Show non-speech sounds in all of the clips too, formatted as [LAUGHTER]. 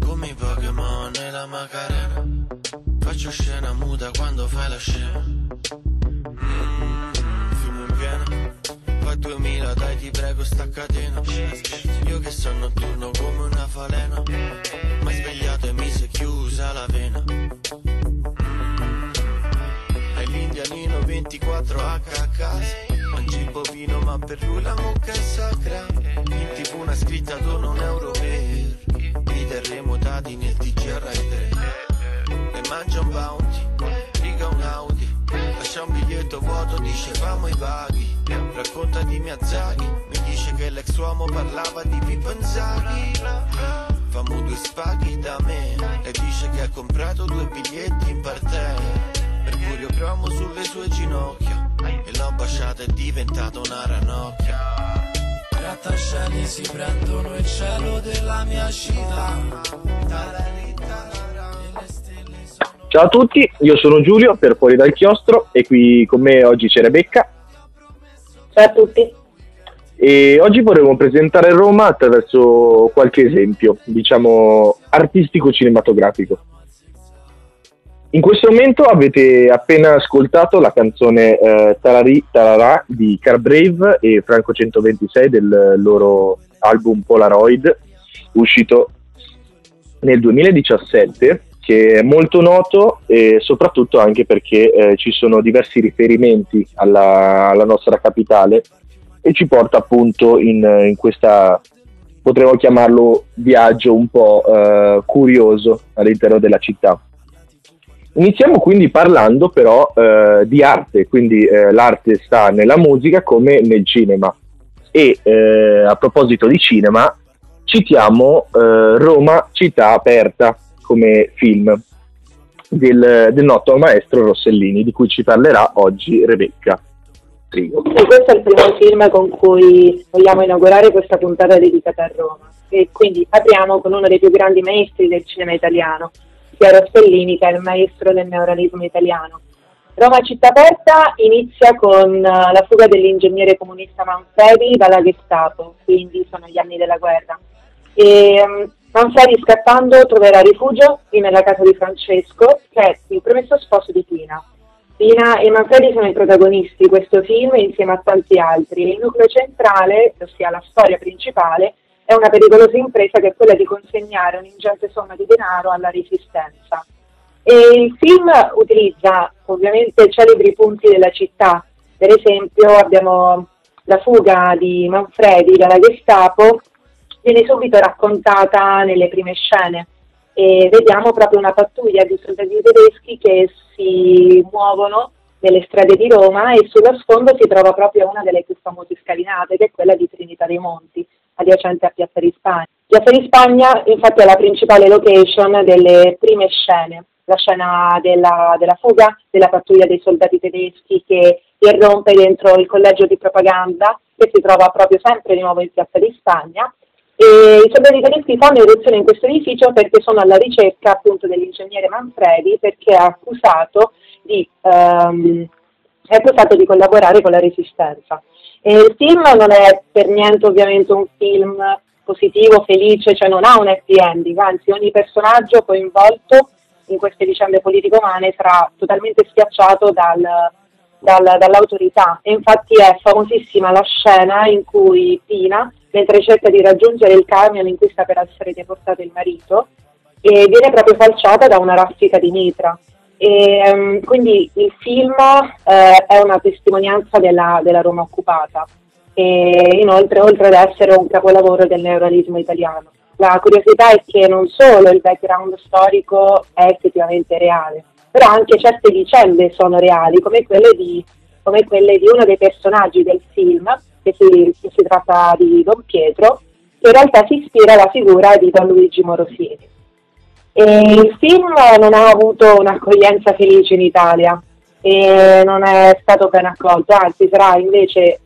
Come i Pokémon e la Macarena. Faccio scena muta quando fai la scena ti prego sta catena. Io che sono notturno come una falena. Ma svegliato e mi si è chiusa la vena. Mm, Hai l'indianino 24H a casa Mangi il bovino ma per lui la mucca è sacra. In tv una scritta dono un euro per I terremotati nel TG Rai 3 E mangia un bounty, riga un Audi. Lascia un biglietto vuoto, dice famo i vaghi Racconta di Miyazaki Mi dice che l'ex uomo parlava di Pippo Inzaghi Famo due spaghi da me E dice che ha comprato due biglietti in parterre. Mercurio cromo sulle sue ginocchia E l'ho baciata è diventata una ranocchia. Grattacieli si prendono il cielo della mia città. Ciao a tutti, io sono Giulio per Fuori dal Chiostro e qui con me oggi c'è Rebecca Ciao a tutti. e oggi vorremmo presentare Roma attraverso qualche esempio, diciamo artistico-cinematografico. In questo momento avete appena ascoltato la canzone eh, Tarari Tararà di Carbrave e Franco 126 del loro album Polaroid uscito nel 2017 che è molto noto e soprattutto anche perché eh, ci sono diversi riferimenti alla, alla nostra capitale e ci porta appunto in, in questa potremmo chiamarlo viaggio un po' eh, curioso all'interno della città. Iniziamo quindi parlando però eh, di arte, quindi eh, l'arte sta nella musica come nel cinema e eh, a proposito di cinema citiamo eh, Roma città aperta come film del, del noto maestro Rossellini di cui ci parlerà oggi Rebecca Trigo. Questo è il primo film con cui vogliamo inaugurare questa puntata dedicata a Roma. E quindi apriamo con uno dei più grandi maestri del cinema italiano, Piero Stellini, che è il maestro del neorealismo italiano. Roma città aperta inizia con eh, la fuga dell'ingegnere comunista Manfredi dalla Gestapo, quindi sono gli anni della guerra. E, um, Manfredi scappando troverà rifugio nella casa di Francesco, che è il promesso sposo di Pina. Pina e Manfredi sono i protagonisti di questo film insieme a tanti altri. Il nucleo centrale, ossia la storia principale, è una pericolosa impresa che è quella di consegnare un'ingente somma di denaro alla resistenza. E il film utilizza ovviamente celebri punti della città, per esempio abbiamo la fuga di Manfredi dalla Gestapo, viene subito raccontata nelle prime scene e vediamo proprio una pattuglia di soldati tedeschi che si muovono nelle strade di Roma e sullo sfondo si trova proprio una delle più famose scalinate, che è quella di Trinità dei Monti, adiacente a Piazza di Spagna. Piazza di Spagna infatti è la principale location delle prime scene, la scena della, della fuga della pattuglia dei soldati tedeschi che irrompe dentro il collegio di propaganda che si trova proprio sempre di nuovo in Piazza di Spagna e I soldati tedeschi fanno eruzione in questo edificio perché sono alla ricerca appunto dell'ingegnere Manfredi perché è accusato di, ehm, è accusato di collaborare con la resistenza. E il film non è per niente ovviamente un film positivo, felice, cioè non ha un happy ending, anzi ogni personaggio coinvolto in queste vicende politico-umane sarà totalmente schiacciato dal, dal, dall'autorità e infatti è famosissima la scena in cui Pina mentre cerca di raggiungere il camion in cui sta per essere deportato il marito e viene proprio falciata da una raffica di mitra. E, um, quindi il film eh, è una testimonianza della, della, Roma occupata e inoltre oltre ad essere un capolavoro del neorealismo italiano. La curiosità è che non solo il background storico è effettivamente reale, però anche certe vicende sono reali, come quelle di, come quelle di uno dei personaggi del film, che si, che si tratta di Don Pietro, che in realtà si ispira alla figura di Don Luigi Morosini. E il film non ha avuto un'accoglienza felice in Italia e non è stato ben accolto, anzi sarà invece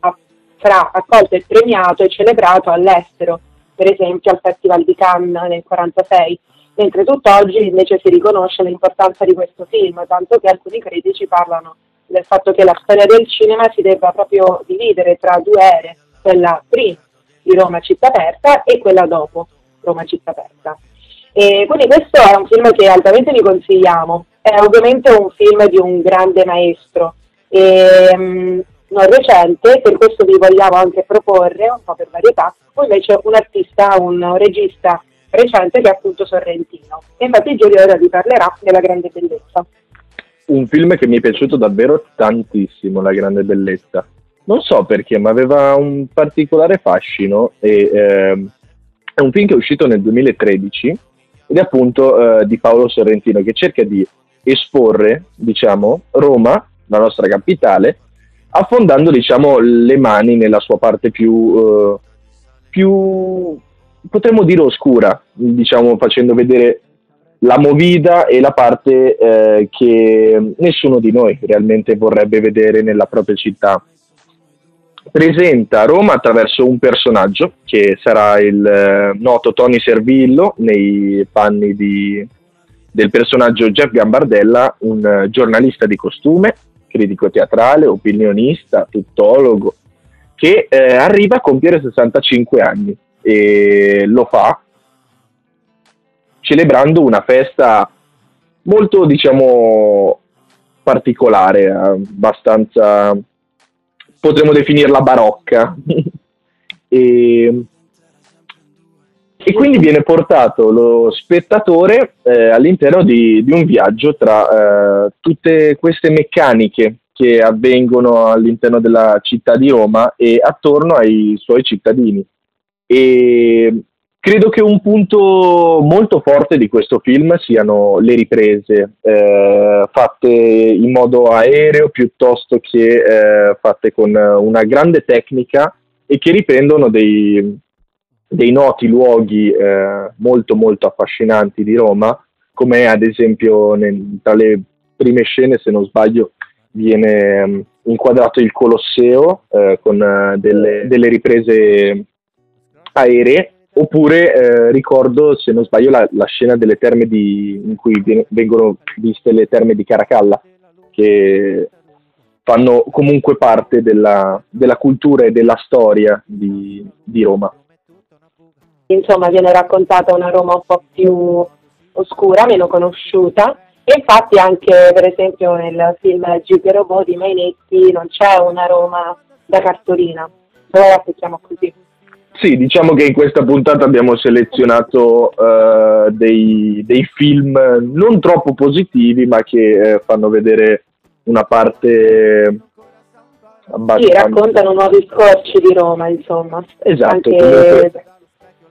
sarà accolto e premiato e celebrato all'estero, per esempio al Festival di Cannes nel 1946, mentre tutt'oggi invece si riconosce l'importanza di questo film, tanto che alcuni critici parlano del fatto che la storia del cinema si debba proprio dividere tra due ere, quella prima di Roma città aperta e quella dopo Roma città aperta. E quindi questo è un film che altamente vi consigliamo, è ovviamente un film di un grande maestro, e, um, non recente, per questo vi vogliamo anche proporre, un po' per varietà, invece un artista, un regista recente che è appunto Sorrentino. E infatti Giulio ora vi parlerà della grande bellezza. Un film che mi è piaciuto davvero tantissimo, La grande bellezza. Non so perché, ma aveva un particolare fascino e eh, è un film che è uscito nel 2013 ed è appunto eh, di Paolo Sorrentino che cerca di esporre, diciamo, Roma, la nostra capitale, affondando, diciamo, le mani nella sua parte più, eh, più potremmo dire oscura, diciamo, facendo vedere la movida e la parte eh, che nessuno di noi realmente vorrebbe vedere nella propria città. Presenta Roma attraverso un personaggio che sarà il eh, noto Tony Servillo nei panni di, del personaggio Jeff Gambardella, un eh, giornalista di costume, critico teatrale, opinionista, tuttologo, che eh, arriva a compiere 65 anni e lo fa celebrando una festa molto, diciamo, particolare, abbastanza potremmo definirla barocca. [LAUGHS] e, e, quindi viene portato lo spettatore eh, all'interno di, di, un viaggio tra eh, tutte queste meccaniche che avvengono all'interno della città di Roma e attorno ai suoi cittadini. E Credo che un punto molto forte di questo film siano le riprese, eh, fatte in modo aereo piuttosto che eh, fatte con una grande tecnica e che riprendono dei, dei noti luoghi eh, molto molto affascinanti di Roma, come ad esempio nel, tra le prime scene, se non sbaglio, viene um, inquadrato il Colosseo eh, con uh, delle, delle riprese aeree Oppure eh, ricordo, se non sbaglio, la, la scena delle terme di, in cui vengono viste le terme di Caracalla, che fanno comunque parte della, della cultura e della storia di, di, Roma. Insomma, viene raccontata una Roma un po' più oscura, meno conosciuta. E infatti anche, per esempio, nel film Giuge Robot di Mainetti non c'è una Roma da cartolina, noi la chiamo così. Sì, diciamo che in questa puntata abbiamo selezionato uh, dei, dei, film non troppo positivi, ma che eh, fanno vedere una parte abbastanza... Sì, raccontano nuovi scorci di Roma, insomma. Esatto, Anche...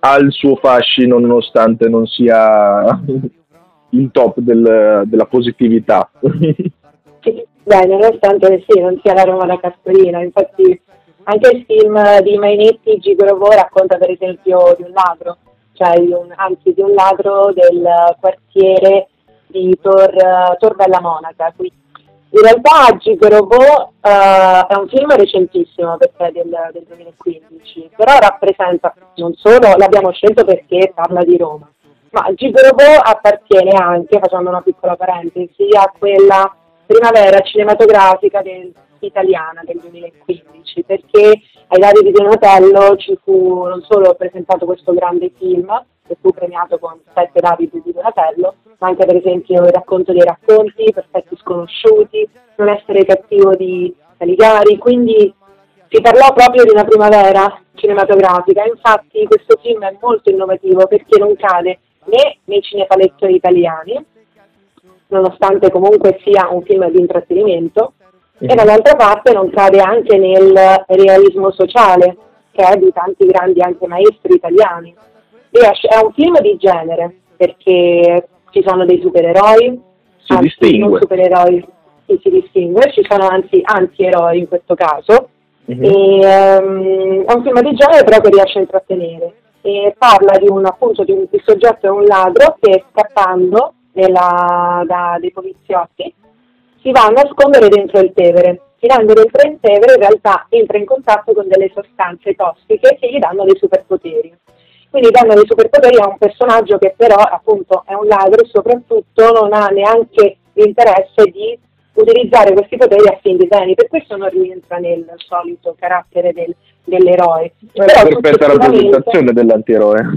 ha il suo fascino nonostante non sia il top del, della positività. sì, beh, nonostante sì, non sia la Roma da Castellina, infatti anche il film di Mainetti, Gigrovo, racconta per esempio di un ladro, cioè di un, anzi di un ladro del quartiere di Tor, Tor Bella Monaca. In realtà Gigrovo uh, è un film recentissimo perché è del, del 2015, però rappresenta non solo, l'abbiamo scelto perché parla di Roma, ma Gigrovo appartiene anche, facendo una piccola parentesi, a quella primavera cinematografica del italiana del 2015 perché ai Dadi di Donatello ci fu non solo presentato questo grande film che fu premiato con sette Davide di Donatello ma anche per esempio il racconto dei racconti, Perfetti sconosciuti, Non essere cattivo di Caligari, quindi si parlò proprio di una primavera cinematografica, infatti questo film è molto innovativo perché non cade né nei cinepalettori italiani, nonostante comunque sia un film di intrattenimento, e dall'altra parte non cade anche nel realismo sociale, che è di tanti grandi anche maestri italiani. è un film di genere, perché ci sono dei supereroi, si anzi distingue. non supereroi, sì, si distingue, ci sono anzi antieroi in questo caso, mm-hmm. e, um, è un film di genere però che riesce a intrattenere e parla di un, appunto, di un, il soggetto è un ladro che scappando nella, da dei poliziotti si va a nascondere dentro il Tevere. Tirando dentro il Tevere in realtà entra in contatto con delle sostanze tossiche che gli danno dei superpoteri. quindi danno dei superpoteri a un personaggio che però appunto è un ladro e soprattutto non ha neanche l'interesse di utilizzare questi poteri a fin di bene, per questo non rientra nel solito carattere del, dell'eroe. È la perfetta rappresentazione dell'antieroe.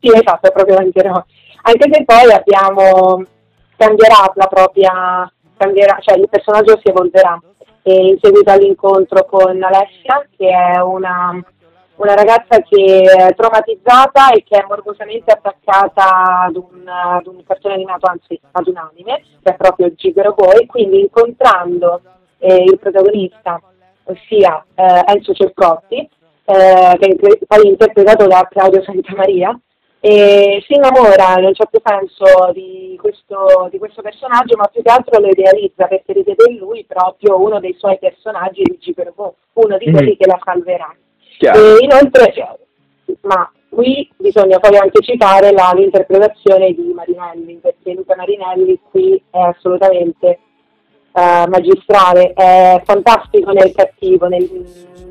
Sì, esatto, è proprio l'antieroe. Anche se poi abbiamo, cambierà la propria, cambierà, cioè il personaggio si evolverà. E in seguito all'incontro con Alessia, che è una una ragazza che è traumatizzata e che è morbosamente attaccata ad un, ad un cartone animato, anzi ad un anime, che è proprio Gigero Boy, quindi incontrando eh, il protagonista, ossia eh, Enzo Cercotti, eh, che poi è interpretato da Claudio Santamaria, e si innamora in un certo senso di questo, di questo, personaggio, ma più che altro lo idealizza perché rivede in lui proprio uno dei suoi personaggi di Gigero Boy, uno di quelli mm. che la salverà. E inoltre, ma qui bisogna poi anche citare la, l'interpretazione di Marinelli, perché Luca Marinelli qui è assolutamente uh, magistrale, è fantastico nel cattivo, nel,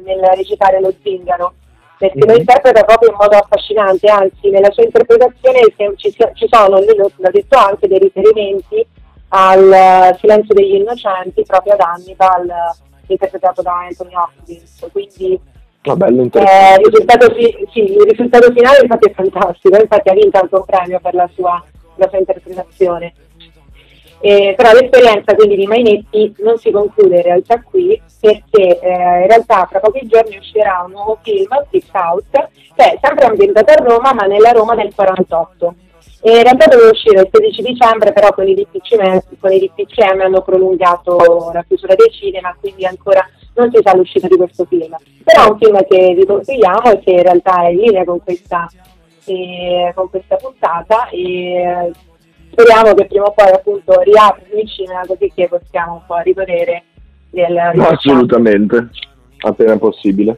nel recitare lo zingaro, perché mm-hmm. lo interpreta proprio in modo affascinante, anzi nella sua interpretazione ci, ci sono, lui l'ha detto anche, dei riferimenti al silenzio degli innocenti proprio ad Hannibal interpretato da Anthony Hopkins quindi Ah, bello, eh, il, risultato, sì, il risultato finale infatti è fantastico, infatti ha vinto anche un premio per la sua, la sua interpretazione. Eh, però l'esperienza quindi di Mainetti non si conclude in realtà qui perché eh, in realtà tra pochi giorni uscirà un nuovo film, Six Out, che è sempre ambientato a Roma ma nella Roma del 48. E in realtà doveva uscire il 16 dicembre, però con i DPCM, con i DPCM hanno prolungato la chiusura dei cinema, quindi ancora non si sa l'uscita di questo film. Però è un film che vi consigliamo e che in realtà è in linea con questa, eh, con questa puntata e speriamo che prima o poi appunto riaprano il cinema così che possiamo un po' rivedere del, no, assolutamente, appena possibile.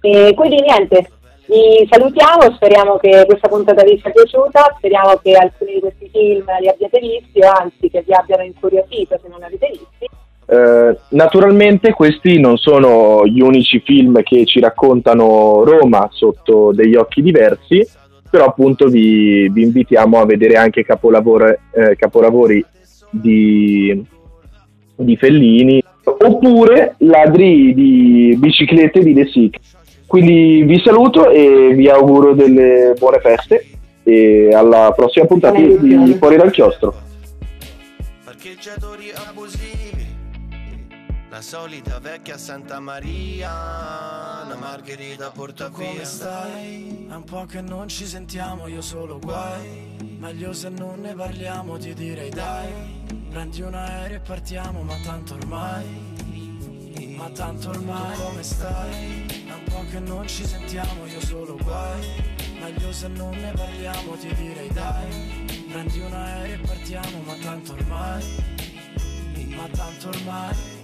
E quindi niente, vi salutiamo, speriamo che questa puntata vi sia piaciuta, speriamo che alcuni di questi film li abbiate visti o anzi che vi abbiano incuriosito se non li avete visti. Eh, naturalmente questi non sono gli unici film che ci raccontano Roma sotto degli occhi diversi, però appunto vi, vi invitiamo a vedere anche capolavori, eh, capolavori di, di, Fellini oppure Ladri di biciclette di De Sic. Quindi vi saluto e vi auguro delle buone feste e alla prossima puntata di Fuori dal chiostro. Parcheggiatori abusivi la solita vecchia Santa Maria, una margherita porta via. Come stai? È un po' che non ci sentiamo, io solo guai. Meglio se non ne parliamo, ti direi dai. Prendi un aereo e partiamo, ma tanto ormai. Ma tanto ormai come stai? È un po' che non ci sentiamo, io solo guai. Meglio se non ne parliamo, ti direi dai. Prendi un aereo e partiamo, ma tanto ormai. Ma tanto ormai